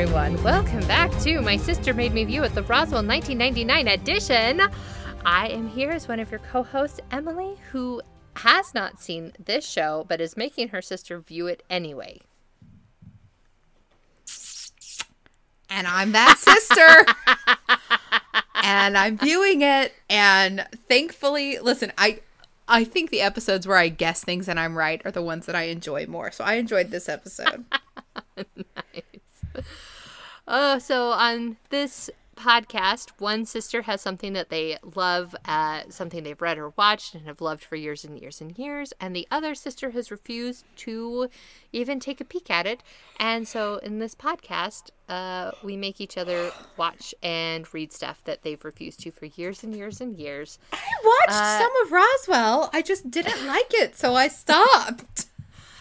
everyone. Welcome back to My Sister Made Me View at the Roswell 1999 edition. I am here as one of your co hosts, Emily, who has not seen this show but is making her sister view it anyway. And I'm that sister. and I'm viewing it and thankfully, listen, I I think the episodes where I guess things and I'm right are the ones that I enjoy more. So I enjoyed this episode. nice. Oh, so on this podcast, one sister has something that they love, uh, something they've read or watched and have loved for years and years and years, and the other sister has refused to even take a peek at it. And so in this podcast, uh, we make each other watch and read stuff that they've refused to for years and years and years. I watched uh, some of Roswell. I just didn't like it, so I stopped.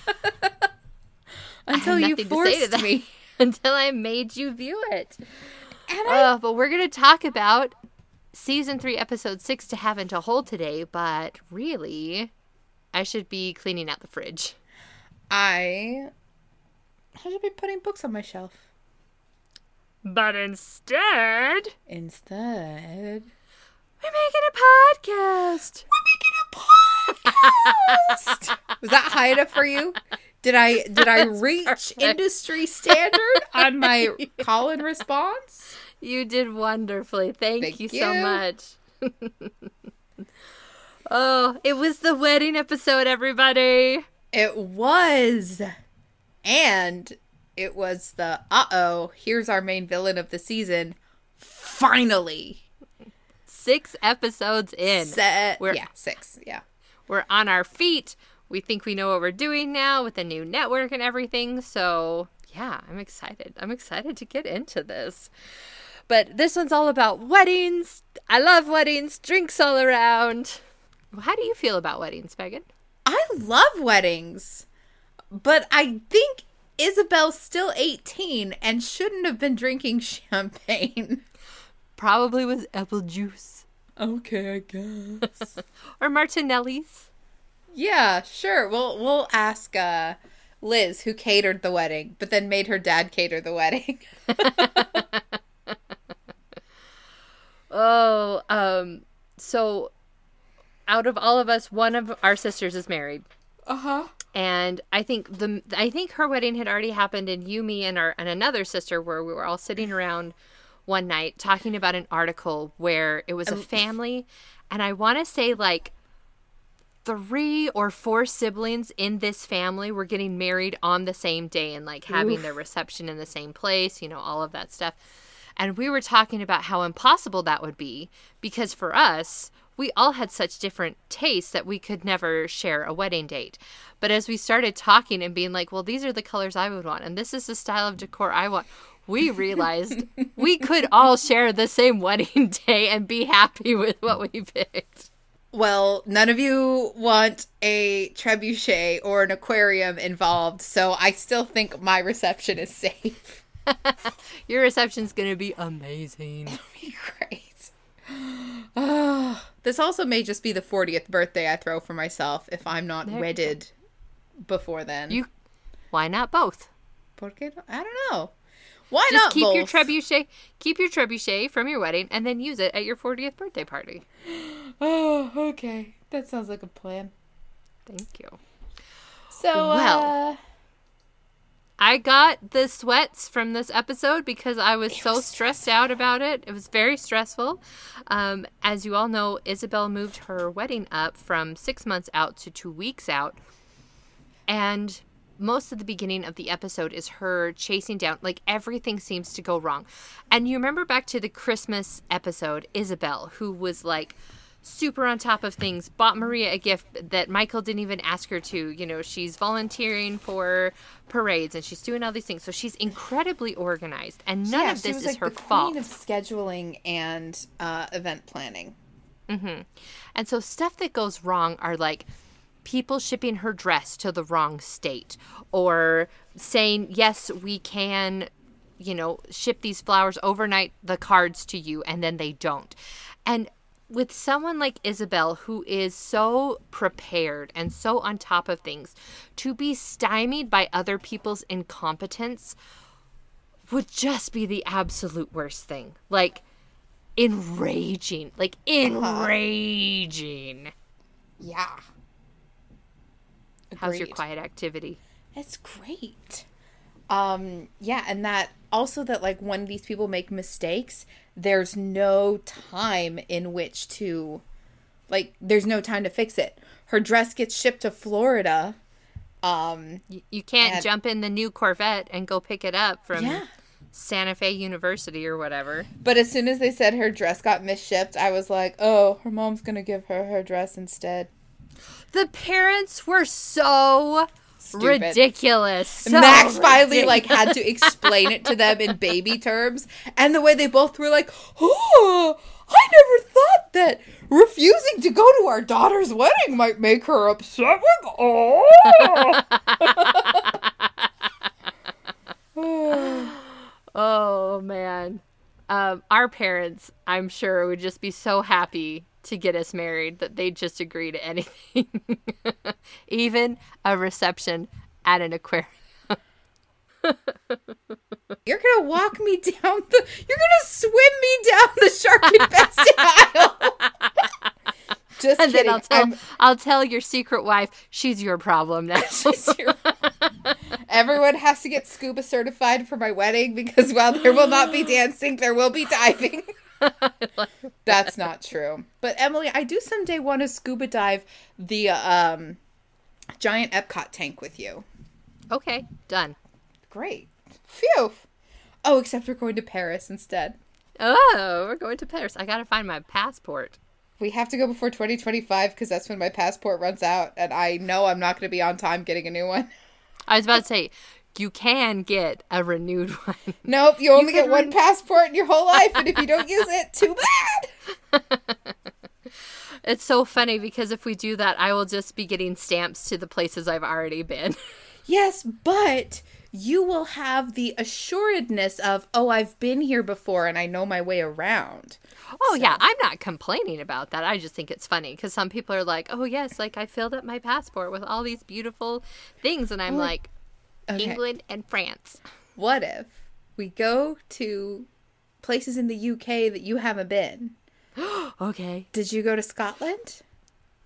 Until you forced me. Until I made you view it. And I... Uh, but we're going to talk about season three, episode six to have and to hold today. But really, I should be cleaning out the fridge. I, I should be putting books on my shelf. But instead, instead, we're making a podcast. We're making a podcast. Was that high enough for you? Did I did I reach perfect. industry standard on my call and response? You did wonderfully. Thank, Thank you, you so much. oh, it was the wedding episode, everybody. It was. And it was the uh oh, here's our main villain of the season. Finally. Six episodes in. Se- we're, yeah, six. Yeah. We're on our feet we think we know what we're doing now with the new network and everything. So, yeah, I'm excited. I'm excited to get into this. But this one's all about weddings. I love weddings, drinks all around. How do you feel about weddings, Megan? I love weddings. But I think Isabel's still 18 and shouldn't have been drinking champagne. Probably with apple juice. Okay, I guess. or Martinelli's. Yeah, sure. We'll we'll ask uh, Liz who catered the wedding, but then made her dad cater the wedding. oh, um, so out of all of us, one of our sisters is married. Uh huh. And I think the I think her wedding had already happened, and you, me, and our and another sister where we were all sitting around one night talking about an article where it was a family, and I want to say like three or four siblings in this family were getting married on the same day and like having Oof. their reception in the same place, you know, all of that stuff. And we were talking about how impossible that would be because for us, we all had such different tastes that we could never share a wedding date. But as we started talking and being like, well, these are the colors I would want, and this is the style of decor I want, we realized we could all share the same wedding day and be happy with what we picked. Well, none of you want a trebuchet or an aquarium involved, so I still think my reception is safe. Your reception's gonna be amazing. It'll be great. Oh, this also may just be the 40th birthday I throw for myself if I'm not there wedded before then. You, why not both? Porque I don't know. Why Just not keep both? your trebuchet, keep your trebuchet from your wedding, and then use it at your 40th birthday party. Oh, okay. That sounds like a plan. Thank you. So, well, uh, I got the sweats from this episode because I was so stressed out about it. It was very stressful. Um, as you all know, Isabel moved her wedding up from six months out to two weeks out. And most of the beginning of the episode is her chasing down like everything seems to go wrong. And you remember back to the christmas episode isabel who was like super on top of things bought maria a gift that michael didn't even ask her to. You know she's volunteering for parades and she's doing all these things. So she's incredibly organized and none yeah, of this is like her the fault. queen of scheduling and uh, event planning. Mm-hmm. and so stuff that goes wrong are like people shipping her dress to the wrong state or saying, yes, we can, you know, ship these flowers overnight, the cards to you, and then they don't. And with someone like Isabel, who is so prepared and so on top of things, to be stymied by other people's incompetence would just be the absolute worst thing. Like enraging. Like uh-huh. enraging. Yeah. How's your quiet activity? It's great. Um, yeah, and that also that like when these people make mistakes, there's no time in which to like there's no time to fix it. Her dress gets shipped to Florida. Um, You, you can't And- jump in the new Corvette and go pick it up from yeah. Santa Fe University or whatever. But as soon as they said her dress got misshipped, I was like, "Oh, her mom's going to give her her dress instead." The parents were so Stupid. ridiculous. So Max finally ridiculous. like had to explain it to them in baby terms, and the way they both were like, "Oh, I never thought that refusing to go to our daughter's wedding might make her upset with oh." Oh man. Um, our parents, I'm sure, would just be so happy to get us married that they'd just agree to anything. Even a reception at an aquarium. You're gonna walk me down the. You're gonna swim me down the shark infested aisle. Just And kidding. then I'll tell I'm- I'll tell your secret wife she's your problem now. Everyone has to get scuba certified for my wedding because while there will not be dancing, there will be diving. That's not true. But Emily, I do someday want to scuba dive the um, giant Epcot tank with you. okay, done. Great. Phew. Oh, except we're going to Paris instead. Oh, we're going to Paris. I gotta find my passport. We have to go before 2025 because that's when my passport runs out, and I know I'm not going to be on time getting a new one. I was about to say, you can get a renewed one. Nope, you only could get one ren- passport in your whole life, and if you don't use it, too bad. It's so funny because if we do that, I will just be getting stamps to the places I've already been. Yes, but you will have the assuredness of, oh, I've been here before and I know my way around. Oh yeah, I'm not complaining about that. I just think it's funny because some people are like, "Oh yes, like I filled up my passport with all these beautiful things," and I'm like, Okay. England and France. What if we go to places in the UK that you haven't been? Okay. Did you go to Scotland?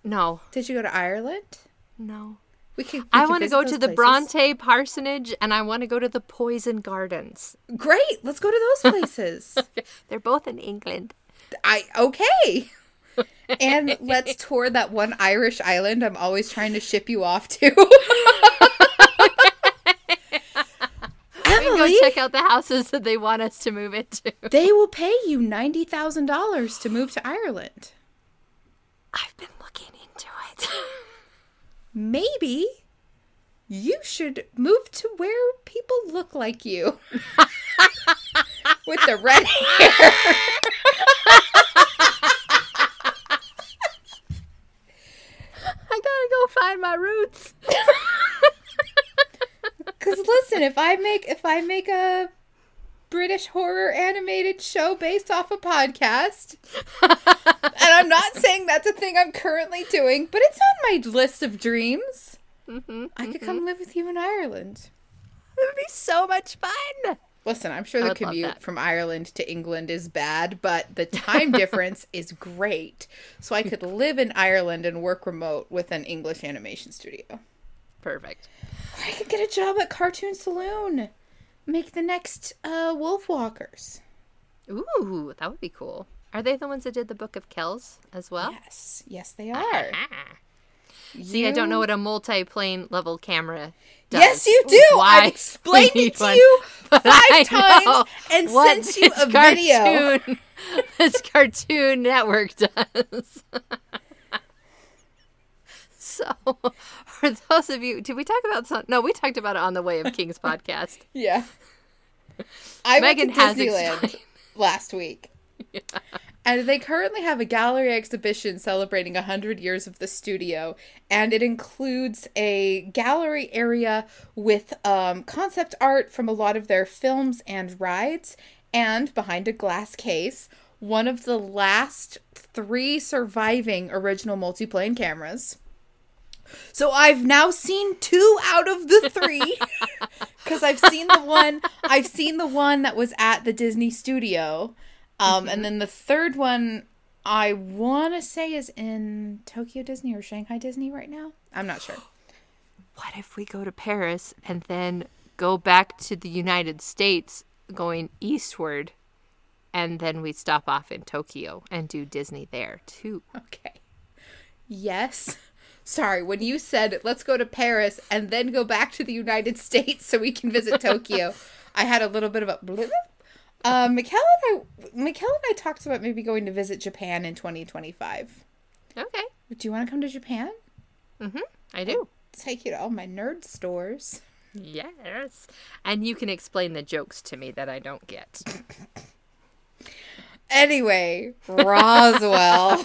No, Did you go to Ireland? no. We could. we I want to go to the. Bronte Parsonage and I want to go to the Poison Gardens. Great, let's go to those places. They're both in England. I okay. And let's tour that one Irish island I'm always trying to ship you off to. go check out the houses that they want us to move into. they will pay you ninety thousand dollars to move to Ireland. I've been looking into it. Maybe you should move to where people look like you. With the red hair. I gotta go find my roots. Cause listen, if I make if I make a British horror animated show based off a podcast, and I'm not saying that's a thing I'm currently doing, but it's on my list of dreams. hmm I could come live with you in Ireland. It would be so much fun. Listen, I'm sure the commute from Ireland to England is bad, but the time difference is great. So I could live in Ireland and work remote with an English animation studio. Perfect. Or I could get a job at Cartoon Saloon. Make the next uh, Wolf Walkers. Ooh, that would be cool. Are they the ones that did the Book of Kells as well? Yes, yes, they are. Ah. See, I don't know what a multi-plane level camera does. Yes, you do. Why I've explained it to you five I times and what sent you a video. cartoon- this Cartoon Network does. so, for those of you, did we talk about some? No, we talked about it on the Way of Kings podcast. Yeah. I Megan went to has Disneyland explained. last week. And they currently have a gallery exhibition celebrating 100 years of the studio. And it includes a gallery area with um, concept art from a lot of their films and rides. And behind a glass case, one of the last three surviving original multiplane cameras. So I've now seen two out of the three because I've seen the one. I've seen the one that was at the Disney studio, um, and then the third one I want to say is in Tokyo Disney or Shanghai Disney right now. I'm not sure. What if we go to Paris and then go back to the United States going eastward and then we stop off in Tokyo and do Disney there too? Okay. Yes. Sorry, when you said let's go to Paris and then go back to the United States so we can visit Tokyo, I had a little bit of a. Blip. Uh, Mikkel and I, Mikkel and I talked about maybe going to visit Japan in 2025. Okay. Do you want to come to Japan? Mm Mhm. I do. Take you to all my nerd stores. Yes. And you can explain the jokes to me that I don't get. Anyway, Roswell.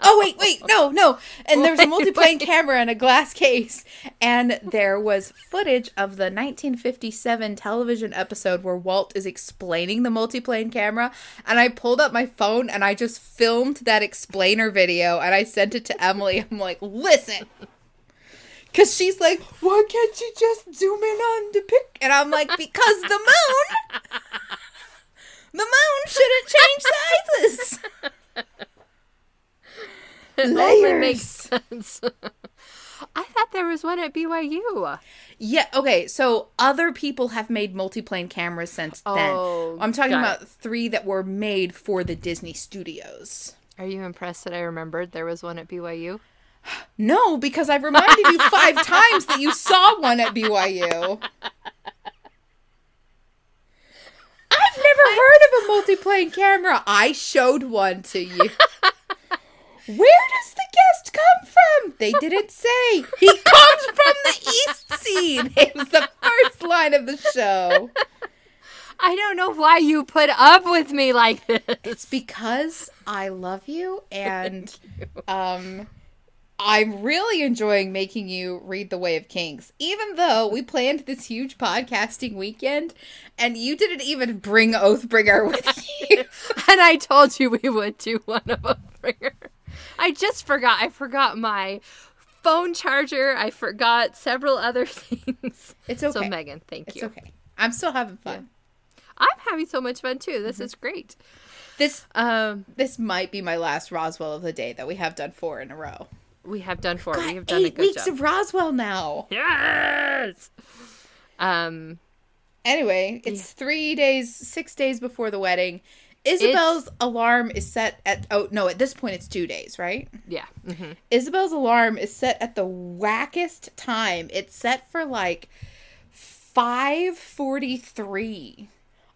oh wait, wait, no, no. And there's a Wait, multiplane camera in a glass case, and there was footage of the 1957 television episode where Walt is explaining the multiplane camera. And I pulled up my phone and I just filmed that explainer video, and I sent it to Emily. I'm like, listen. Cause she's like, why can't you just zoom in on the pic? And I'm like, because the moon the moon shouldn't change sizes. it Only makes sense. I thought there was one at BYU. Yeah, okay, so other people have made multiplane cameras since then. Oh, I'm talking about three that were made for the Disney studios. Are you impressed that I remembered there was one at BYU? No, because I've reminded you five times that you saw one at BYU. I've never heard of a multiplane camera. I showed one to you. Where does the guest come from? They didn't say. He comes from the East Scene. It was the first line of the show. I don't know why you put up with me like this. It's because I love you and um I'm really enjoying making you read The Way of Kings. Even though we planned this huge podcasting weekend and you didn't even bring Oathbringer with you. and I told you we would do one of them. I just forgot. I forgot my phone charger. I forgot several other things. It's So okay. Megan, thank It's you. okay. I'm still having fun. I'm having so much fun too. This is great. This Um, this might be my last Roswell of the day that we have done four in a row. We have done four. we have done a eight weeks job. of Roswell now. yes. Um, Anyway, it's three days, six days before the wedding. Isabel's alarm is set at oh no, at this point it's two days, right? yeah. hmm Isabel's alarm is set at the wackest time. It's set for like five forty three.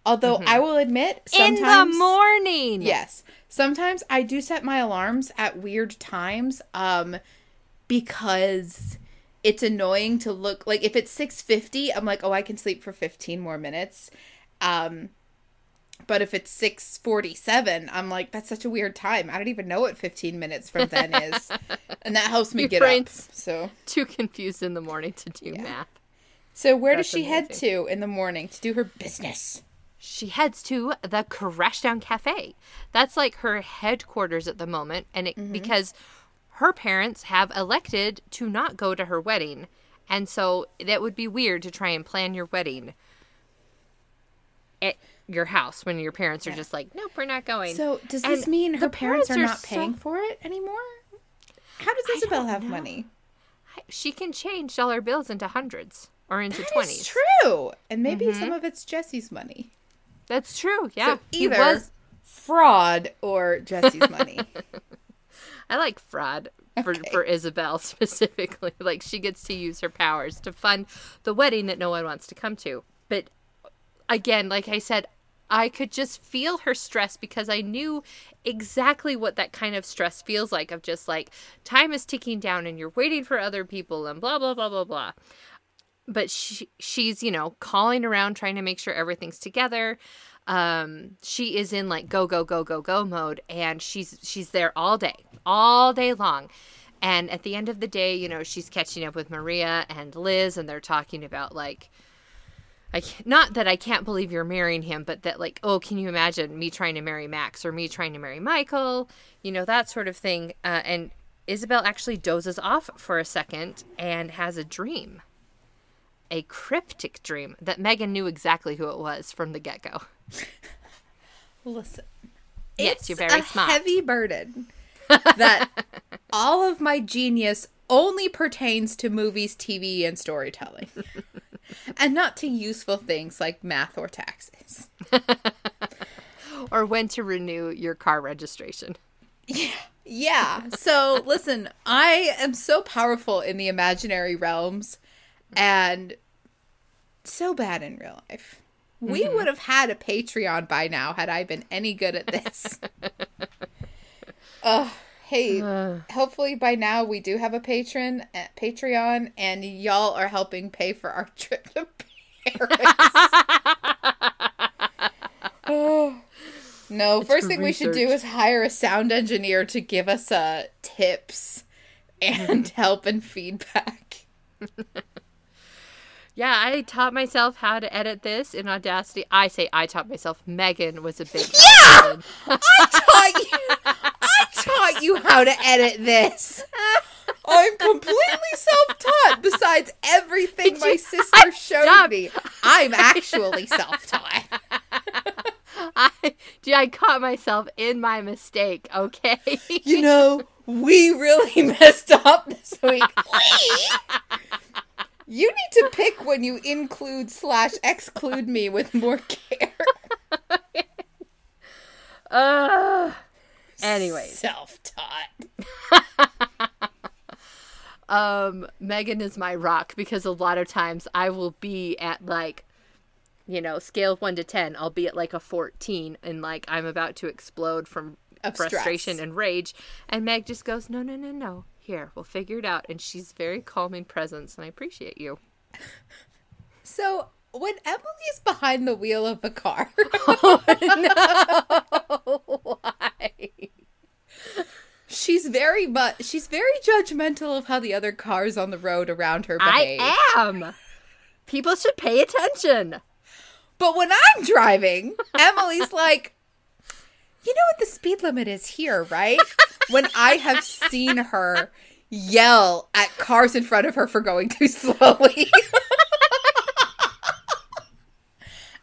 Although I will admit, In the morning. Yes. Sometimes I do set my alarms at weird times um because it's annoying to look like if it's 6:50, I'm like, "Oh, I can sleep for 15 more minutes." Um but if it's 6:47, I'm like, "That's such a weird time. I don't even know what 15 minutes from then is." and that helps me Your get up. So, Too confused in the morning to do Yeah. math. so where That's does she head to in the morning to do her business? She heads to the Crashdown Cafe. That's like her headquarters at the moment, and it, mm-hmm. because her parents have elected to not go to her wedding, and so that would be weird to try and plan your wedding at your house when your parents are just like, "Nope, we're not going." So, does And this mean her the parents, parents are are not so- paying for it anymore? How does Isabel have know. money? she can change dollar bills into hundreds or into twenties. true. And maybe mm-hmm. some of it's Jesse's money. That's true. Yeah, so he either was. fraud or Jesse's money. I like fraud for, Okay. for Isabel specifically. Like she gets to use her powers to fund the wedding that no one wants to come to. But again, like I said, I could just feel her stress because I knew exactly what that kind of stress feels like of just like time is ticking down and you're waiting for other people and blah blah blah blah blah. But she she's, you know, calling around trying to make sure everything's together. Um she is in like go go go go go mode and she's she's there all day all day long. And at the end of the day you know she's catching up with maria and liz and they're talking about like I not that I can't believe you're marrying him, but that like, oh, can you imagine me trying to marry Max or me trying to marry Michael, you know that sort of thing. Uh, and Isabel actually dozes off for a second and has a dream, a cryptic dream that Megan knew exactly who it was from the get go. Listen. Yes, it's you're very a smart. heavy burden that all of my genius only pertains to movies, TV, and storytelling. and not to useful things like math or taxes. Or when to renew your car registration. Yeah. So listen, I am so powerful in the imaginary realms and so bad in real life. We would have had a Patreon by now had I been any good at this. Ugh. Hey, hopefully by now we do have a patron at Patreon and y'all are helping pay for our trip to Paris. Oh. No, first thing we should do is hire a sound engineer to give us uh tips and help and feedback. Yeah, I taught myself how to edit this in Audacity. I say I taught myself. Megan was a big Yeah! I taught you I taught you how to edit this. I'm completely self-taught besides everything my sister showed Stop. me. I'm actually self-taught. I, gee, I caught myself in my mistake. Okay. You know, we really messed up this week. You need to pick when you include slash exclude me with more care. Uh, anyways, self-taught. um, Megan is my rock because a lot of times I will be at like, you know, scale of one to ten. I'll be at like a fourteen, and like I'm about to explode from frustration and rage, and Meg just goes, "No, no, no, no. Here, we'll figure it out." And she's very calming presence, and I appreciate you. So when Emily's behind the wheel of a car, oh, Why? she's very much she's very judgmental of how the other cars on the road around her behave. I am. People should pay attention. But when I'm driving, Emily's like, you know what the speed limit is here, right? When I have seen her yell at cars in front of her for going too slowly.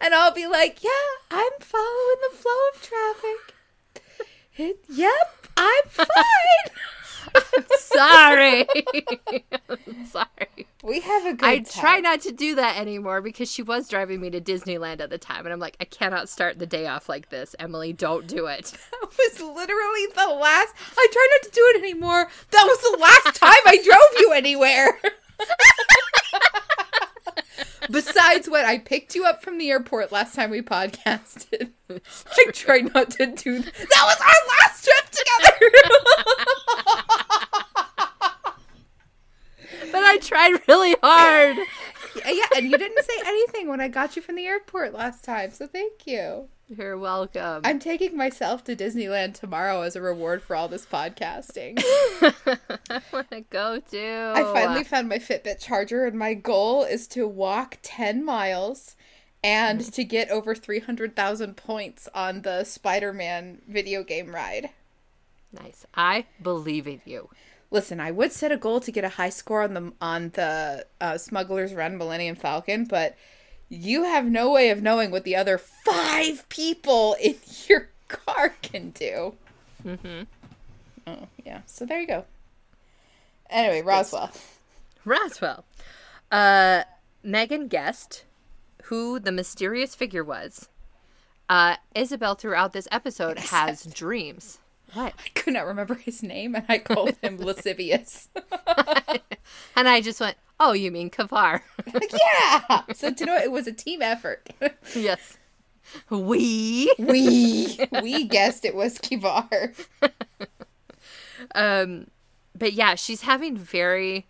and I'll be like, yeah, I'm following the flow of traffic. It, yep, I'm fine. Sorry. Sorry. We have a good I time. try not to do that anymore because she was driving me to Disneyland at the time. And I'm like, I cannot start the day off like this. Emily, don't do it. That was literally the last. I try not to do it anymore. That was the last time I drove you anywhere. Besides what I picked you up from the airport last time we podcasted, I tried not to do. that. That was our last trip together. But I tried really hard. yeah, and you didn't say anything when I got you from the airport last time, so thank you. You're welcome. I'm taking myself to Disneyland tomorrow as a reward for all this podcasting. I want to go too. I finally found my Fitbit charger, and my goal is to walk 10 miles and to get over 300,000 points on the Spider Man video game ride. Nice. I believe in you. Listen, I would set a goal to get a high score on the on the uh, Smuggler's Run Millennium Falcon, but you have no way of knowing what the other five people in your car can do. Mm-hmm. Oh, yeah. So there you go. Anyway, Roswell. Roswell. Uh, Megan guessed who the mysterious figure was. Uh, Isabel throughout this episode has dreams. What? I could not remember his name, and I called him Lascivious. And I just went, "Oh, you mean Kivar?" Like, yeah. So to know it was a team effort. yes. We. we we guessed it was Kivar. Um, but yeah, she's having very.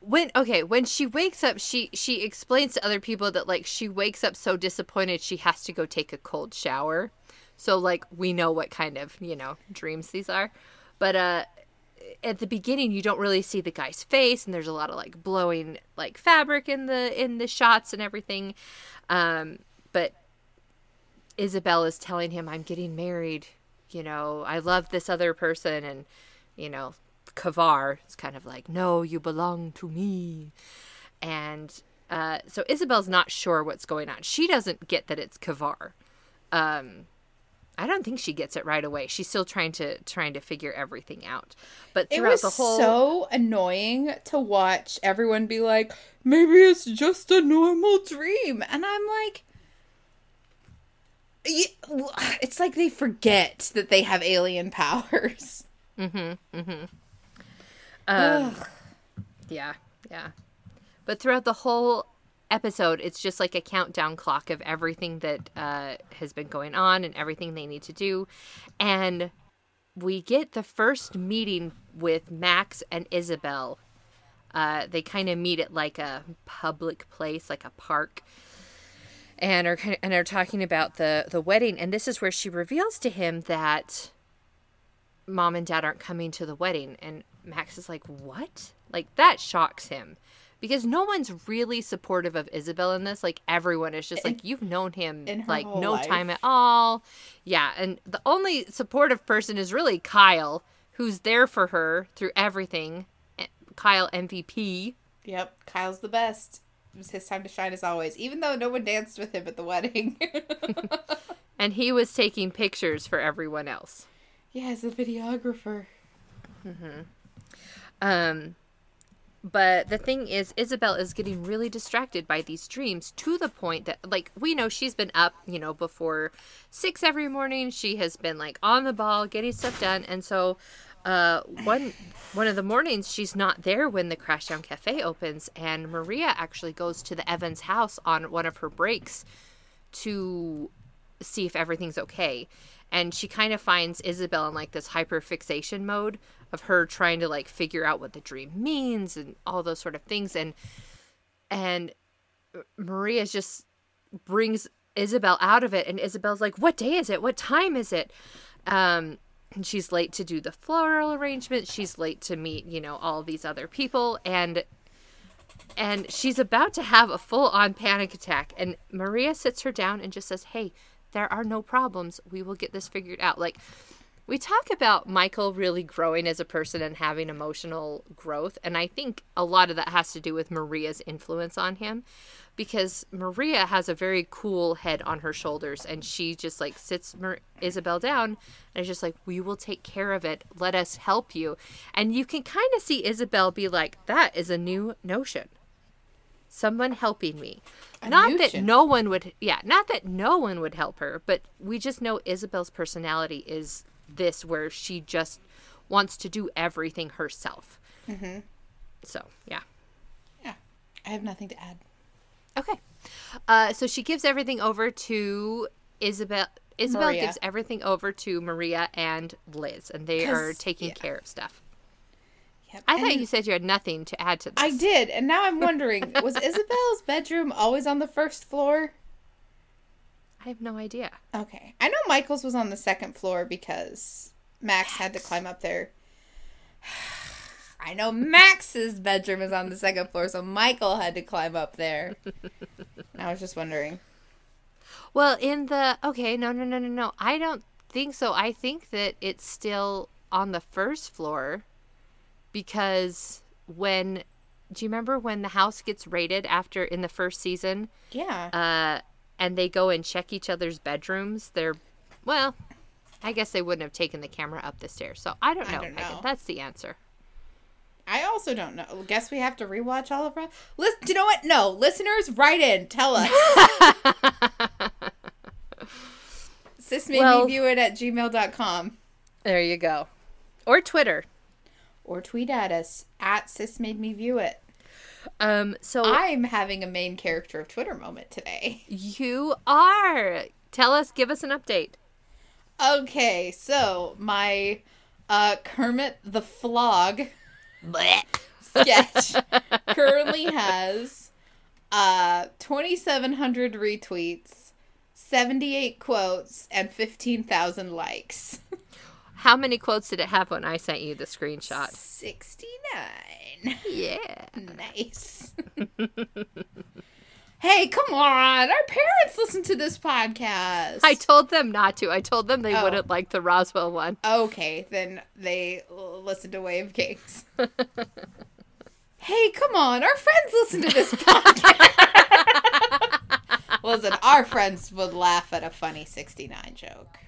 When okay, when she wakes up, she she explains to other people that like she wakes up so disappointed she has to go take a cold shower. So like we know what kind of you know dreams these are, but uh, at the beginning you don't really see the guy's face, and there's a lot of like blowing like fabric in the in the shots and everything. Um, but Isabel is telling him, I'm getting married. You know, I love this other person. And, you know, Kivar is kind of like, no, you belong to me. and uh, so Isabel's not sure what's going on. She doesn't get that it's Kivar. Um, I don't think she gets it right away. She's still trying to trying to figure everything out. But It was the whole so annoying to watch everyone be like, maybe it's just a normal dream. And I'm like, it's like they forget that they have alien powers. Mhm. Mhm. Um, yeah, yeah. But throughout the whole episode, it's just like a countdown clock of everything that uh, has been going on and everything they need to do. And we get the first meeting with Max and Isabel. Uh, they kind of meet at like a public place, like a park, and are and are talking about the the wedding. And this is where she reveals to him that mom and dad aren't coming to the wedding and max is like what like that shocks him because no one's really supportive of isabel in this like everyone is just like you've known him in like no life. time at all yeah and the only supportive person is really kyle who's there for her through everything Eh, kyle mvp Yep, Kyle's the best. It was his time to shine as always, even though no one danced with him at the wedding. and he was taking pictures for everyone else yeah, as a videographer. Hmm. Um, but the thing is, Isabel is getting really distracted by these dreams to the point that, like, we know she's been up, you know, before six every morning. She has been like on the ball, getting stuff done, and so, uh, one one of the mornings she's not there when the Crashdown Cafe opens, and Maria actually goes to the Evans house on one of her breaks to see if everything's okay. And she kind of finds Isabel in like this hyper fixation mode of her trying to like figure out what the dream means and all those sort of things. And and Maria just brings Isabel out of it, and Isabel's like, "What day is it? What time is it?" Um, and she's late to do the floral arrangement. She's late to meet, you know, all these other people, and and she's about to have a full on panic attack. And Maria sits her down and just says, Hey, there are no problems. We will get this figured out. Like, we talk about Michael really growing as a person and having emotional growth. And I think a lot of that has to do with Maria's influence on him because Maria has a very cool head on her shoulders and she just like sits Mar- Isabel down and is just like, We will take care of it. Let us help you. And you can kind of see Isabel be like, That is a new notion someone helping me. not that no one would, yeah, not that no one would help her, but we just know Isabel's personality is this, where she just wants to do everything herself. Mm-hmm. So, yeah. Yeah, I have nothing to add. Okay. Uh, so she gives everything over to Isabel. Isabel Maria. gives everything over to Maria and Liz, and they are taking yeah. care of stuff. Yep. I thought you said you had nothing to add to this. I did, and now I'm wondering: was Isabel's bedroom always on the first floor? I have no idea. Okay, I know Michael's was on the second floor because Max had to climb up there. I know Max's bedroom is on the second floor, so Michael had to climb up there. I was just wondering. Well, in the okay, no, no, no, no, no. I don't think so. I think that it's still on the first floor because when do you remember when the house gets raided after in the first season? Yeah. Uh, and they go and check each other's bedrooms. They're well, I guess they wouldn't have taken the camera up the stairs. So I don't know. I don't know. That's the answer. I also don't know. Guess we have to rewatch all of our. Listen, do you know what? No, listeners, write in. Tell us. Sis made Well- me view it at gmail.com There you go. Or Twitter. Or tweet at us at sis made me view it. Um. So I'm having a main character of Twitter moment today. you are. Tell us. Give us an update. Okay, so my uh Kermit the Flog sketch currently has uh 2700 retweets, 78 quotes and 15,000 likes. How many quotes did it have when I sent you the screenshot? 69. Yeah. Nice. hey, come on. Our parents listen to this podcast. I told them not to. I told them they Oh. wouldn't like the Roswell one. Okay, then they listen to Wave Kings. Hey, come on, our friends listen to this podcast. Listen, our friends would laugh at a funny 69 joke.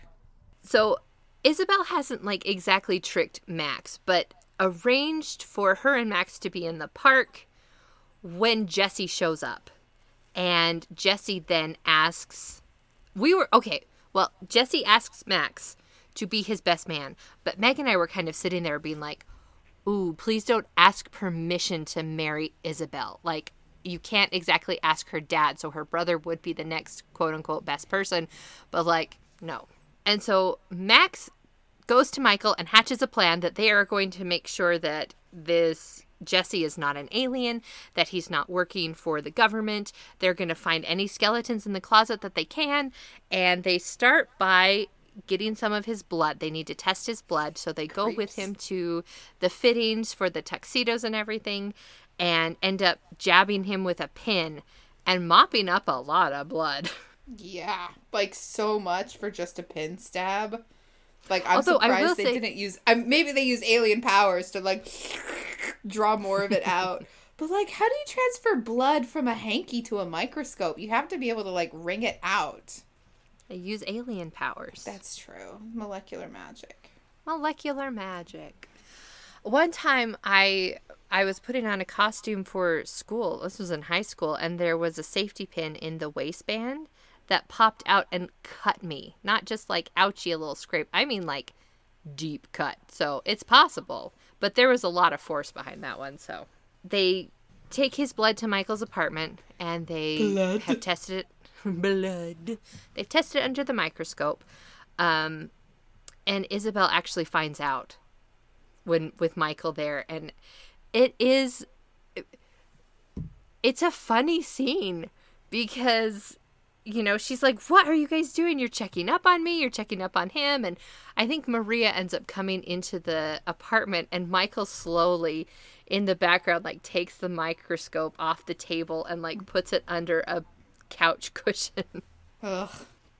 So Isabel hasn't like exactly tricked Max, but arranged for her and Max to be in the park when Jesse shows up. And Jesse then asks, We were okay. Well, Jesse asks Max to be his best man, but Meg and I were kind of sitting there being like, Ooh, please don't ask permission to marry Isabel. Like, you can't exactly ask her dad, so her brother would be the next quote unquote best person, but like, no. And so Max goes to Michael and hatches a plan that they are going to make sure that this Jesse is not an alien, that he's not working for the government. They're going to find any skeletons in the closet that they can, and they start by getting some of his blood. They need to test his blood, so they go with him to the fittings for the tuxedos and everything and end up jabbing him with a pin and mopping up a lot of blood. Yeah, like so much for just a pin stab. Like I'm Although, surprised they say- didn't use. Um, maybe they use alien powers to like draw more of it out. But like, how do you transfer blood from a hanky to a microscope? You have to be able to like wring it out. They use alien powers. That's true. Molecular magic. molecular magic. One time I I was putting on a costume for school. This was in high school and there was a safety pin in the waistband that popped out and cut me. Not just like ouchie a little scrape. I mean like deep cut. So it's possible, but there was a lot of force behind that one, so they take his blood to Michael's apartment and they Blood. have tested it blood. They've tested it under the microscope. Um and Isabel actually finds out when with Michael there and it is it's a funny scene because you know she's like what are you guys doing you're checking up on me you're checking up on him and I think Maria ends up coming into the apartment and Michael slowly in the background like takes the microscope off the table and like mm. puts it under a couch cushion. Ugh.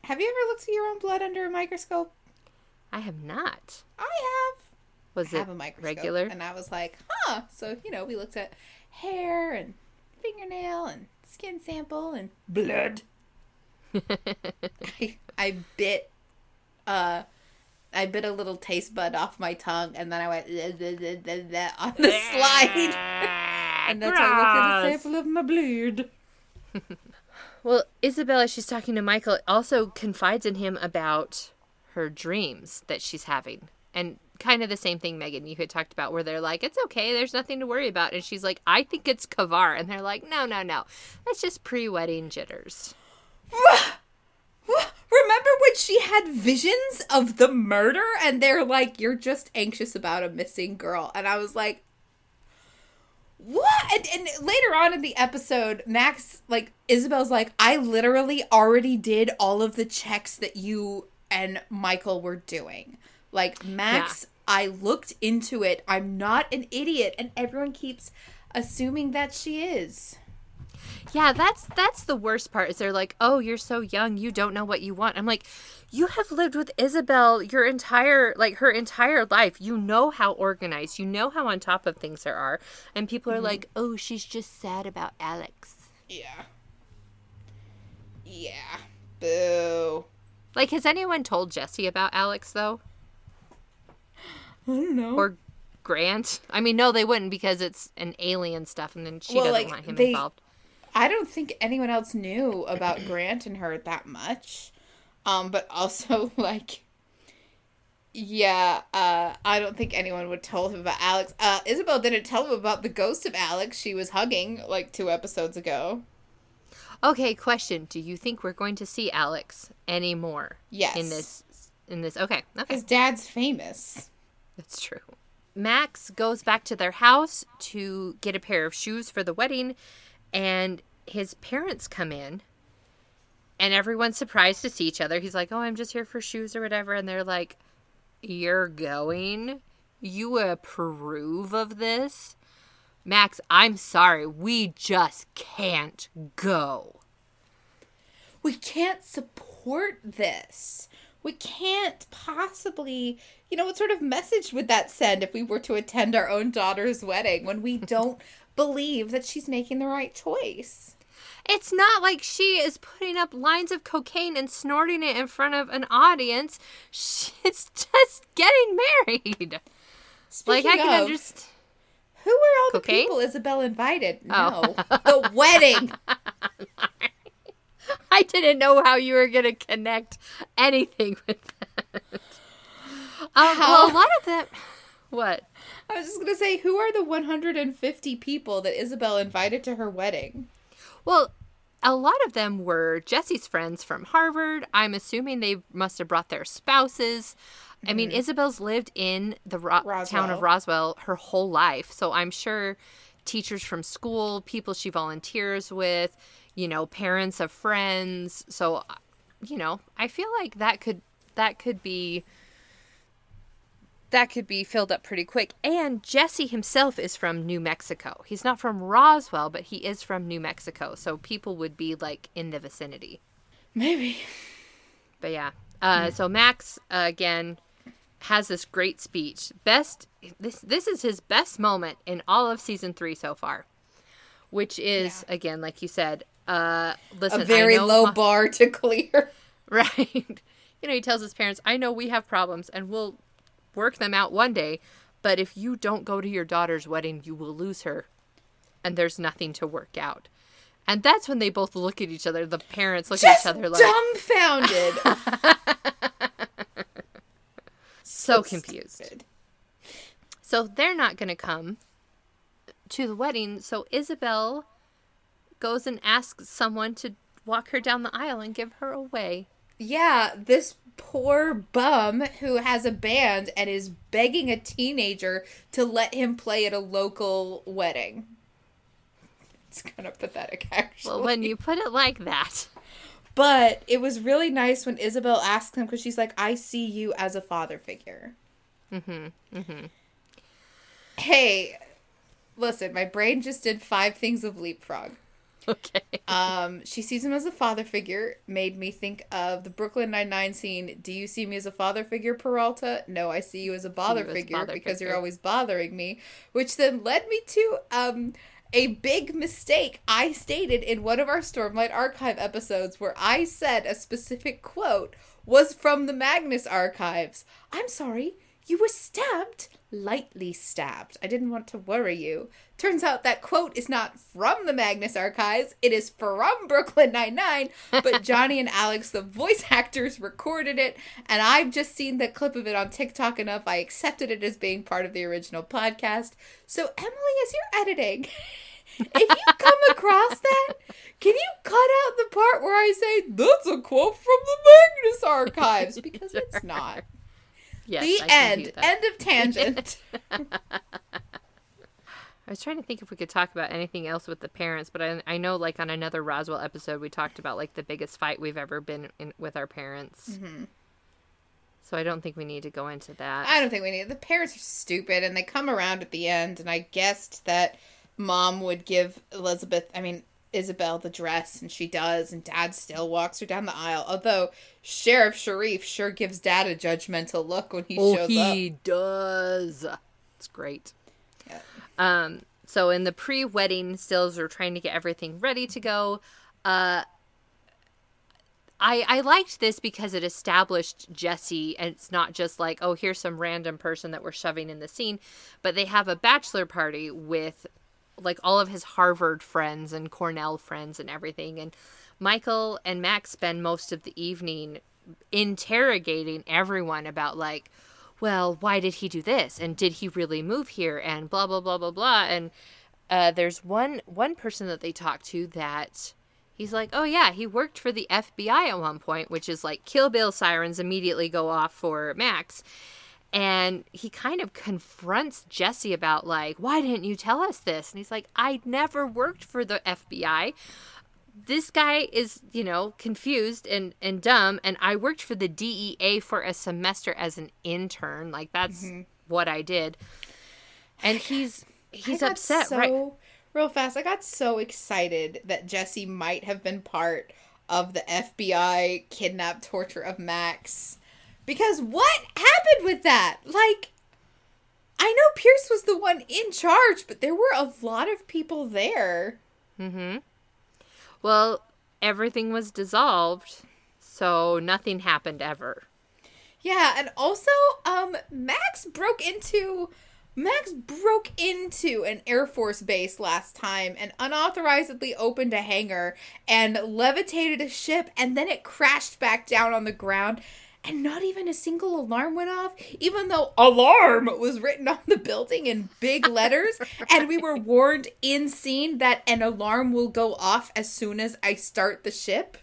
Have you ever looked at your own blood under a microscope? I have not. I have. Was I it have a microscope. regular? And I was like, huh. So, you know, we looked at hair and fingernail and skin sample and blood. I, I bit uh I bit a little taste bud off my tongue and then I went on the slide. and that's how I looked at a sample of my blood. Well, Isabella, she's talking to Michael, also confides in him about her dreams that she's having. And kind of the same thing, Megan, you had talked about, where they're like, it's okay, there's nothing to worry about. And she's like, I think it's Kivar. And they're like, no, no, no. That's just pre wedding jitters. Remember when she had visions of the murder and they're like, you're just anxious about a missing girl? And I was like, what? And, and later on in the episode, Max, like, Isabel's like, I literally already did all of the checks that you and Michael were doing. Like, Max, I looked into it. I'm not an idiot. And everyone keeps assuming that she is. Yeah, that's that's the worst part. Is they're like, "Oh, you're so young, you don't know what you want." I'm like, "You have lived with Isabel your entire like her entire life. You know how organized, you know how on top of things there are." And people are mm-hmm. like, "Oh, she's just sad about Alex." Yeah. Yeah. Boo. Like, has anyone told Jesse about Alex though, I don't know. or Grant? I mean, no, they wouldn't because it's an alien stuff, and then she Well, doesn't like, want him they- involved. I don't think anyone else knew about Grant and her that much. Um, but also like yeah, uh, I don't think anyone would tell him about Alex. Uh, Isabel didn't tell him about the ghost of Alex she was hugging like two episodes ago. Okay, question: Do you think we're going to see Alex anymore? Yes. In this, in this. Okay, okay. His dad's famous. That's true. Max goes back to their house to get a pair of shoes for the wedding, and his parents come in, and everyone's surprised to see each other. He's like, Oh, I'm just here for shoes or whatever. And they're like, You're going? You approve of this? Max, I'm sorry. We just can't go. we can't support this. We can't possibly, you know, what sort of message would that send if we were to attend our own daughter's wedding when we don't believe that she's making the right choice. It's not like she is putting up lines of cocaine and snorting it in front of an audience. She's just getting married. Speaking like I can understand. Who were all Cocaine? the people Isabel invited? Oh. No, the wedding. I didn't know how you were gonna connect anything with that. Um, well, a lot of them. What? I was just gonna say, who are the 150 people that Isabel invited to her wedding? Well, a lot of them were Jesse's friends from Harvard. I'm assuming they must have brought their spouses. I mean, Isabel's lived in the Ro- town of Roswell. Roswell her whole life, so I'm sure teachers from school, people she volunteers with, you know, parents of friends. So, uh, you know, I feel like that could that could be that could be filled up pretty quick. And Jesse himself is from New Mexico. He's not from Roswell, but he is from New Mexico. So people would be like in the vicinity. Maybe. But yeah. Uh, so Max uh, again has this great speech. Best this this is his best moment in all of season 3 so far. Which is again like you said, uh listen, a very low bar to clear. Right. You know, he tells his parents, I know we have problems and we'll work them out one day, but if you don't go to your daughter's wedding, you will lose her. And there's nothing to work out. And that's when they both look at each other. The parents look Just at each other like dumbfounded. so confused. Stupid. So they're not going to come to the wedding. So Isabel goes and asks someone to walk her down the aisle and give her away. Yeah, this poor bum who has a band and is begging a teenager to let him play at a local wedding. It's kind of pathetic, actually. Well, when you put it like that. But it was really nice when Isabel asked him because she's like, I see you as a father figure. Mm-hmm. Mm-hmm. Hey, listen, my brain just did five things of leapfrog. Okay. Um, she sees him as a father figure, made me think of the Brooklyn Nine-Nine scene. Do you see me as a father figure, Peralta? No, I see you as a bother figure bother because figure. you're always bothering me. Which then led me to um a big mistake I stated in one of our Stormlight Archive episodes where I said a specific quote was from the Magnus Archives. I'm sorry, you were stabbed, lightly stabbed. I didn't want to worry you. Turns out that quote is not from the Magnus Archives, it is from Brooklyn Nine-Nine, but Johnny and Alex, the voice actors, recorded it, and I've just seen the clip of it on TikTok enough. I accepted it as being part of the original podcast. So, Emily, as you're editing, if you come across that, can you cut out the part where I say, that's a quote from the Magnus Archives? Because it's not. Yes, the I can end. that. End of tangent. I was trying to think if we could talk about anything else with the parents, but I, I know like on another Roswell episode we talked about like the biggest fight we've ever been in with our parents. Mm-hmm. So I don't think we need to go into that. I don't think we need. The parents are stupid, and they come around at the end. And I guessed that mom would give Elizabeth, I mean Isabel, the dress, and she does. And Dad still walks her down the aisle. Although Sheriff Sharif sure gives Dad a judgmental look when he oh, shows he up. He does. It's great. Yeah. Um, so in the pre-wedding stills, we're trying to get everything ready to go. Uh, I I liked this because it established Jesse, and it's not just like oh here's some random person that we're shoving in the scene, but they have a bachelor party with like all of his Harvard friends and Cornell friends and everything, and Michael and Max spend most of the evening interrogating everyone about like well, why did he do this? And did he really move here? And blah blah blah blah blah. And uh, there's one one person that they talk to that he's like, oh yeah, he worked for the FBI at one point, which is like Kill Bill sirens immediately go off for Max. And he kind of confronts Jesse about like, why didn't you tell us this? And he's like, I never worked for the FBI this guy is, you know, confused and, and dumb. And I worked for the DEA for a semester as an intern. Like that's mm-hmm. what I did. And he's he's upset, so, right? Real fast, I got so excited that Jesse might have been part of the FBI kidnap torture of Max. Because what happened with that? Like, I know Pierce was the one in charge, but there were a lot of people there. Mm-hmm. Well, everything was dissolved, so nothing happened ever. Yeah, and also, um, Max broke into Max broke into an Air Force base last time and unauthorizedly opened a hangar and levitated a ship, and then it crashed back down on the ground. And not even a single alarm went off, even though alarm was written on the building in big letters. and we were warned in scene that an alarm will go off as soon as I start the ship.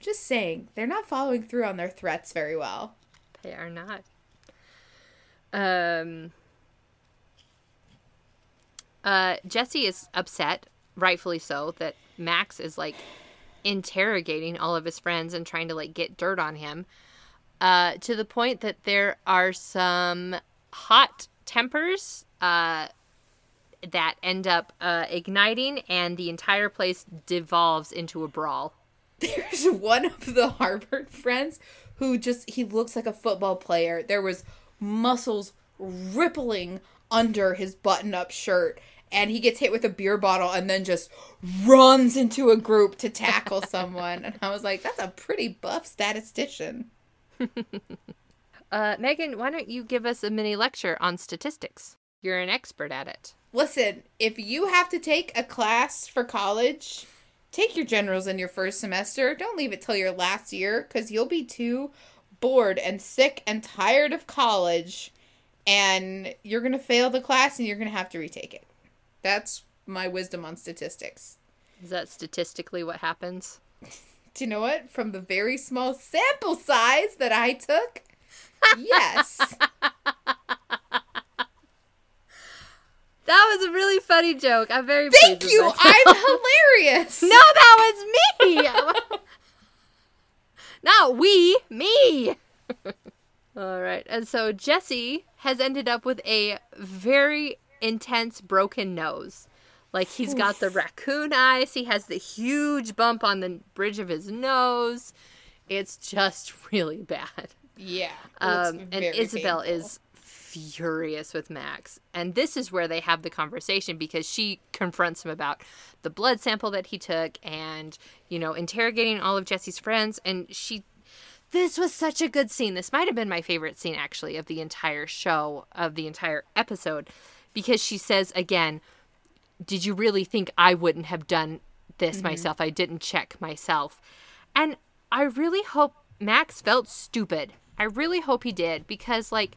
Just saying, they're not following through on their threats very well. They are not. Um. Uh, Jesse is upset, rightfully so, that Max is like interrogating all of his friends and trying to like get dirt on him. Uh, to the point that there are some hot tempers uh, that end up uh, igniting, and the entire place devolves into a brawl. There's one of the Harvard friends who just he looks like a football player. There was muscles rippling under his button-up shirt and he gets hit with a beer bottle and then just runs into a group to tackle someone and I was like that's a pretty buff statistician. uh, Megan, why don't you give us a mini lecture on statistics? You're an expert at it. Listen, if you have to take a class for college, take your generals in your first semester. Don't leave it till your last year because you'll be too bored and sick and tired of college and you're going to fail the class and you're going to have to retake it. That's my wisdom on statistics. Is that statistically what happens? Do you know what? From the very small sample size that I took, yes. That was a really funny joke. I'm very Thank you. I'm hilarious. No, that was me. Not we, me. All right. And so Jesse has ended up with a very intense broken nose. Like he's got the raccoon eyes, he has the huge bump on the bridge of his nose. It's just really bad. Yeah. Um, and Isabel painful. is furious with Max. And this is where they have the conversation because she confronts him about the blood sample that he took and, you know, interrogating all of Jesse's friends. And she, this was such a good scene. This might have been my favorite scene, actually, of the entire show, of the entire episode, because she says again, Did you really think I wouldn't have done this mm-hmm. myself? I didn't check myself. And I really hope Max felt stupid. I really hope he did because, like,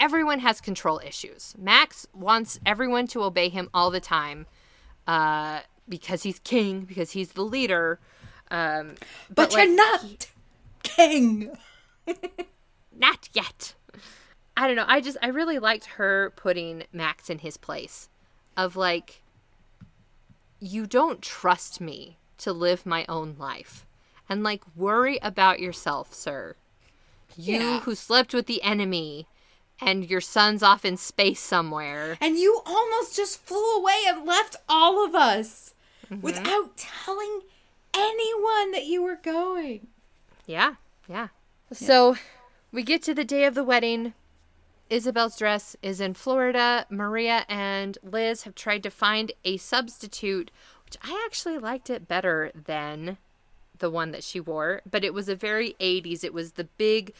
everyone has control issues. Max wants everyone to obey him all the time uh, because he's king, because he's the leader. Um, but, but you're not he... king. not yet. I don't know. I just, I really liked her putting Max in his place of like, you don't trust me to live my own life. And like, worry about yourself, sir. You yeah. who slept with the enemy and your son's off in space somewhere. And you almost just flew away and left all of us mm-hmm. without telling anyone that you were going. Yeah, yeah. yeah. So we get to the day of the wedding. Isabel's dress is in Florida. Maria and Liz have tried to find a substitute, which I actually liked it better than the one that she wore, but it was a very 80s. It was the big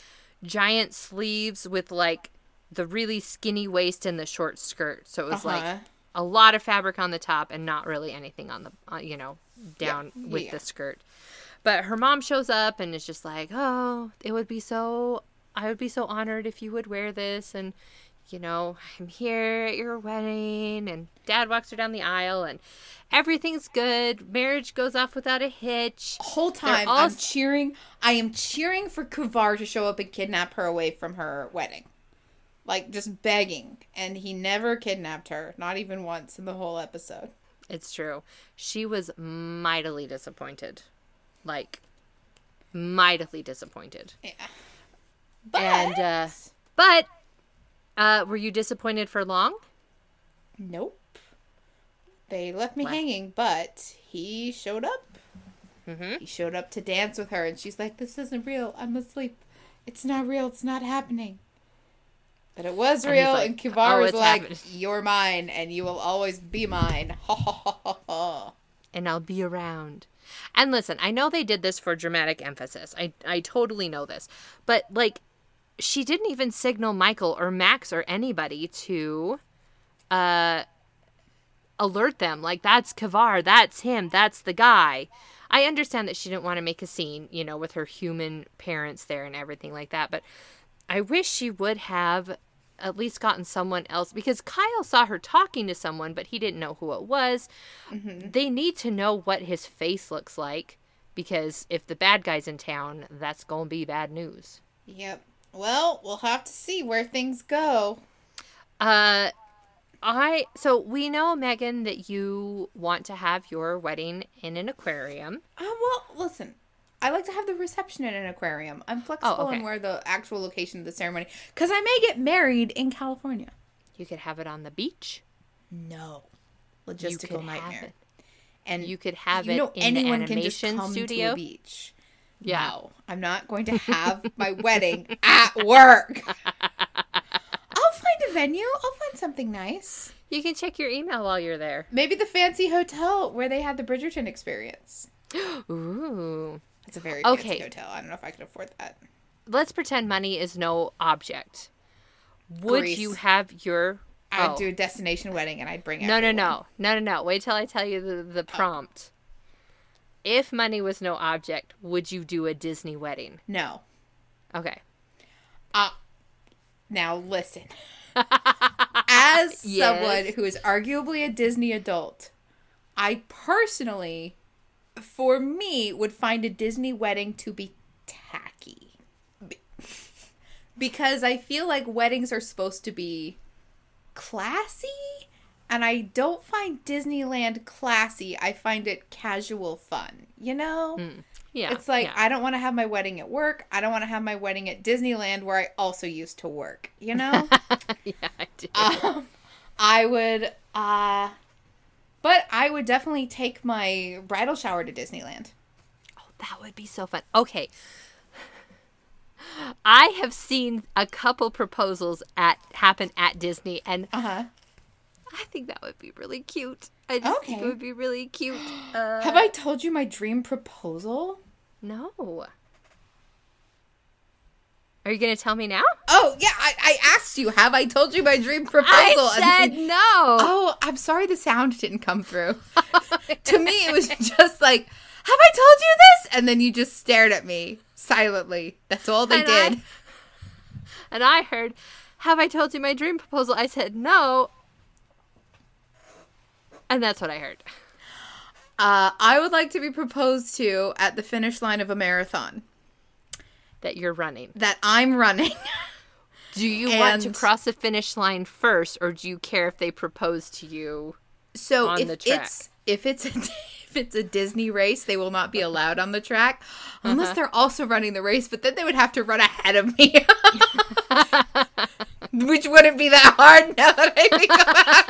giant sleeves with like the really skinny waist and the short skirt. So it was uh-huh. like a lot of fabric on the top and not really anything on the uh, you know down yeah. with yeah. the skirt. But her mom shows up and is just like, "Oh, it would be so I would be so honored if you would wear this and you know, I'm here at your wedding and dad walks her down the aisle and everything's good. Marriage goes off without a hitch. Whole time all... I'm cheering. I am cheering for Kivar to show up and kidnap her away from her wedding like just begging, and he never kidnapped her, not even once in the whole episode. It's true. She was mightily disappointed. Like mightily disappointed. Yeah. But and uh but uh were you disappointed for long? Nope. They left me what? hanging, but he showed up. Mm-hmm. He showed up to dance with her, and she's like, "This isn't real. I'm asleep. It's not real. It's not happening." But it was And real, like, and Kivar "Oh, was like, happening." "You're mine, and you will always be mine." Ha ha ha ha ha. and I'll be around. And listen, I know they did this for dramatic emphasis. I I totally know this. But like she didn't even signal Michael or Max or anybody to uh alert them like that's Kivar, that's him, that's the guy. I understand that she didn't want to make a scene, you know, with her human parents there and everything like that, but I wish she would have at least gotten someone else because Kyle saw her talking to someone, but he didn't know who it was. They need to know what his face looks like because if the bad guy's in town, that's going to be bad news. Yep. Well, we'll have to see where things go. Uh I so we know Megan that you want to have your wedding in an aquarium. Oh well, listen. I like to have the reception in an aquarium. I'm flexible Oh, okay. on where the actual location of the ceremony, because I may get married in California. You could have it on the beach. No, logistical nightmare. And You could have you it know in anyone the can just animation come to studio. a beach. Yeah. No, I'm not going to have my wedding at work. I'll find a venue. I'll find something nice. You can check your email while you're there. Maybe the fancy hotel where they had the Bridgerton experience. Ooh. It's a very Okay. fancy hotel. I don't know if I can afford that. Let's pretend money is no object. Would Greece. you have your I'd Oh. do a destination wedding and I'd bring No, no, everyone. no. No, no, no. Wait till I tell you the, the oh. prompt. If money was no object, would you do a Disney wedding? No. Okay. Uh, now listen. As Yes. someone who is arguably a Disney adult, I personally, for me, would find a Disney wedding to be tacky. Because I feel like weddings are supposed to be classy, and I don't find Disneyland classy. I find it casual fun, you know? Yeah. It's like yeah. I don't want to have my wedding at work. I don't want to have my wedding at Disneyland where I also used to work. You know, yeah, I do. um, I would, uh, but I would definitely take my bridal shower to Disneyland. Oh, that would be so fun. Okay. I have seen a couple proposals at happen at Disney and Uh huh. I think that would be really cute. I just think it would be really cute. Uh, Have I told you my dream proposal? No. Are you going to tell me now? Oh yeah, I, I asked you. Have I told you my dream proposal? I said then- no. Oh, I'm sorry the sound didn't come through. to me, it was just like, Have I told you this? And then you just stared at me silently. That's all they And I- did. And I heard, Have I told you my dream proposal? I said no. And that's what I heard. Uh, I would like to be proposed to at the finish line of a marathon That you're running. that I'm running. Do you want to cross the finish line first, or do you care if they propose to you? So On if the track. it's if it's a, if it's a Disney race, they will not be allowed on the track Uh-huh. unless they're also running the race. But then they would have to run ahead of me, which wouldn't be that hard now that I think about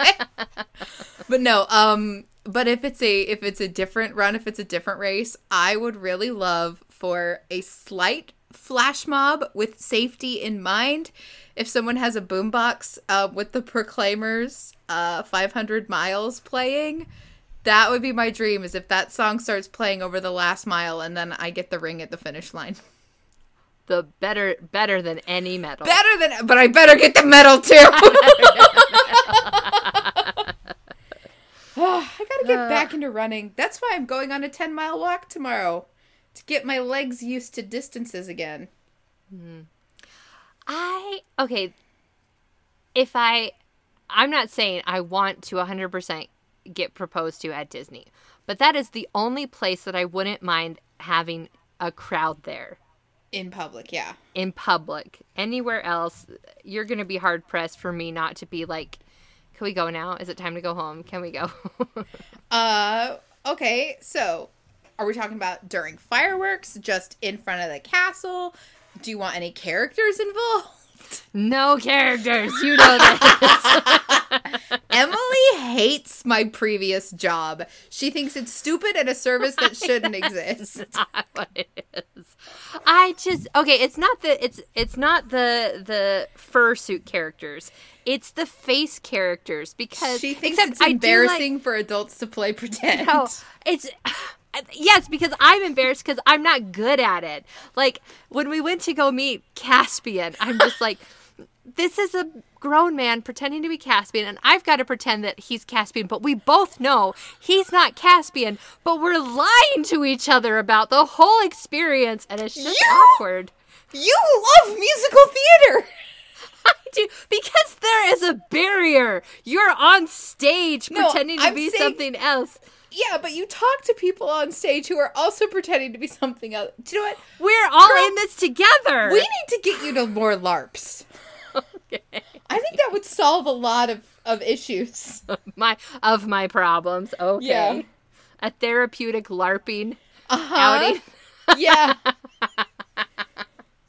it. But no, um, but if it's a if it's a different run, if it's a different race, I would really love for a slight flash mob with safety in mind. If someone has a boombox uh, with the Proclaimers uh, 500 miles playing, that would be my dream. Is if that song starts playing over the last mile, and then I get the ring at the finish line. The better, better than any medal. Better than, but I better get the medal too. Oh, I gotta get back uh. into running. That's why I'm going on a 10 mile walk tomorrow to get my legs used to distances again. Hmm. I okay. If I, I'm not saying I want to 100% get proposed to at Disney, but that is the only place that I wouldn't mind having a crowd there In public, yeah. in public. Anywhere else, you're gonna be hard pressed for me not to be like, "Can we go now? Is it time to go home? Can we go?" Uh, okay, so are we talking about during fireworks, just in front of the castle? Do you want any characters involved? no characters. You know that. Emily hates my previous job. She thinks it's stupid and a service that shouldn't exist. not what it is. I just okay. It's not the it's it's not the the fursuit characters. It's the face characters because She thinks it's do like- embarrassing for adults to play pretend. No, it's yes because I'm embarrassed because I'm not good at it. Like when we went to go meet Caspian, I'm just like, this is a grown man pretending to be Caspian, and I've got to pretend that he's Caspian. But we both know he's not Caspian. But we're lying to each other about the whole experience, and it's just You- awkward. You love musical theater. I do because there is a barrier. You're on stage No, pretending to I'm be saying- something else. Yeah, but you talk to people on stage who are also pretending to be something else. Do you know what? We're all Girl, in this together. We need to get you to more LARPs. I think that would solve a lot of, of issues. my of my problems. Okay. Yeah. A therapeutic LARPing Uh-huh. outing. Yeah.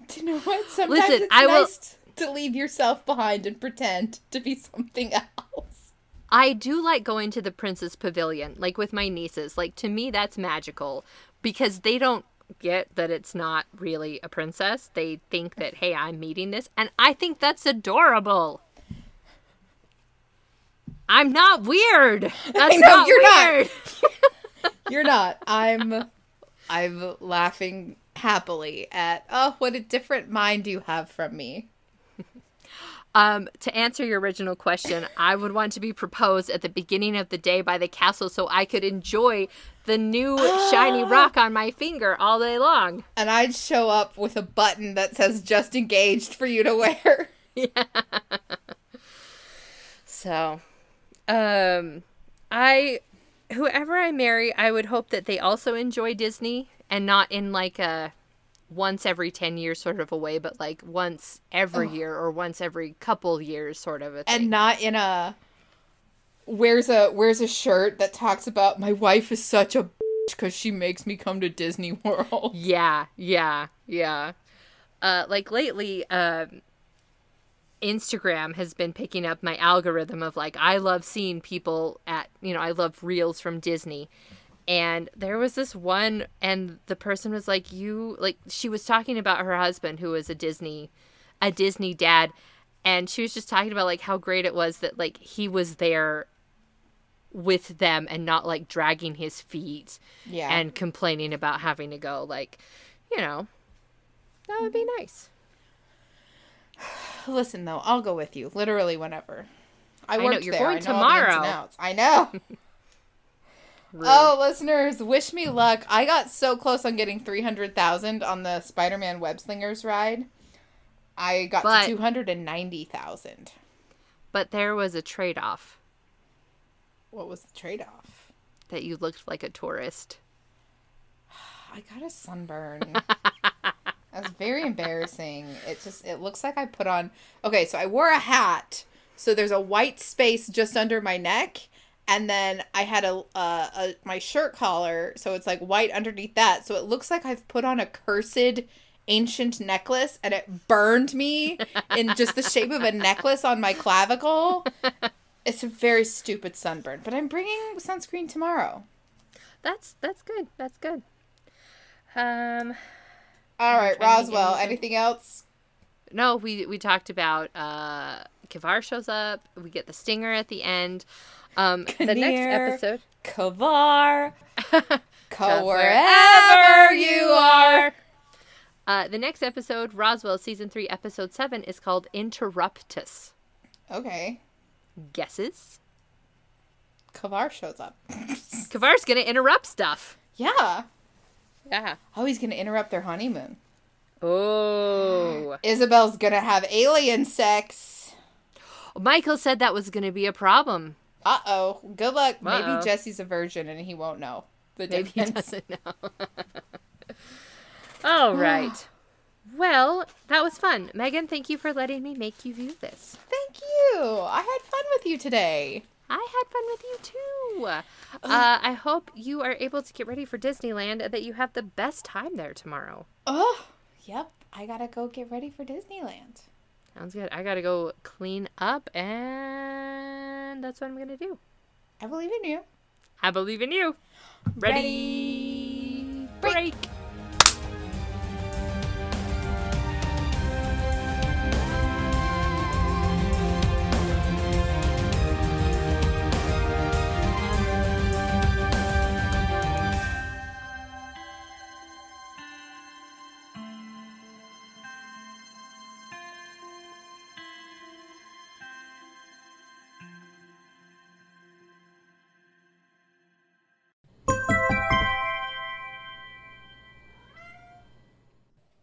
Do you know what? Sometimes Listen, it's I will- nice to leave yourself behind and pretend to be something else. I do like going to the Princess Pavilion, like with my nieces. Like to me, that's magical because they don't get that it's not really a princess. They think that hey, I'm meeting this, and I think that's adorable. I'm not weird. That's know, not you're not. weird. You're not. I'm I'm laughing happily at oh what a different mind you have from me. Um, to answer your original question, I would want to be proposed at the beginning of the day by the castle so I could enjoy the new shiny rock on my finger all day long. And I'd show up with a button that says just engaged for you to wear. Yeah. So, um, I, whoever I marry, I would hope that they also enjoy Disney and not in like a once every 10 years sort of a way, but like once every year or once every couple years sort of a thing. and not in a wears a wears a shirt that talks about my wife is such a because she makes me come to Disney World. Yeah, yeah, yeah. Uh, like lately, um, Instagram has been picking up my algorithm of like I love seeing people at you know I love reels from Disney, and there was this one, and the person was like you like she was talking about her husband who was a Disney, a Disney dad, and she was just talking about like how great it was that like he was there with them and not like dragging his feet Yeah. and complaining about having to go like you know that would be nice Listen though, I'll go with you literally whenever. I, know, you're there. going I know all the ins and tomorrow. I know. Oh, listeners, wish me luck. I got so close on getting 300,000 on the Spider-Man Web Slingers ride. I got But- to 290,000. but there was a trade-off What was the trade-off? that you looked like a tourist I got a sunburn. That's very embarrassing. It just it looks like I put on Okay, so I wore a hat. So there's a white space just under my neck and then I had a, uh, a my shirt collar, so it's like white underneath that. So it looks like I've put on a cursed ancient necklace and it burned me in just the shape of a necklace on my clavicle. It's a very stupid sunburn, but I'm bringing sunscreen tomorrow. that's that's good that's good um All right, trying to think Roswell. anything. Anything else? no we we talked about uh Kivar shows up we get the stinger at the end um the next episode Kivar. Go wherever you are. uh the next episode Roswell season 3 episode 7 is called Interruptus Okay. guesses Kivar shows up. Kivar's gonna interrupt stuff yeah. yeah Oh, he's gonna interrupt their honeymoon. oh Isabel's gonna have alien sex. Michael said that was gonna be a problem Uh oh. Good luck. Uh-oh. Maybe Jesse's a virgin and he won't know the Maybe he doesn't know. All right. Well, that was fun. Megan, thank you for letting me make you view this. Thank you. I had fun with you today. I had fun with you too. Uh, I hope you are able to get ready for Disneyland and that you have the best time there tomorrow. Oh, yep. I gotta go get ready for Disneyland. Sounds good. I gotta go clean up, and that's what I'm gonna do. I believe in you. I believe in you. Ready, Ready. break. break.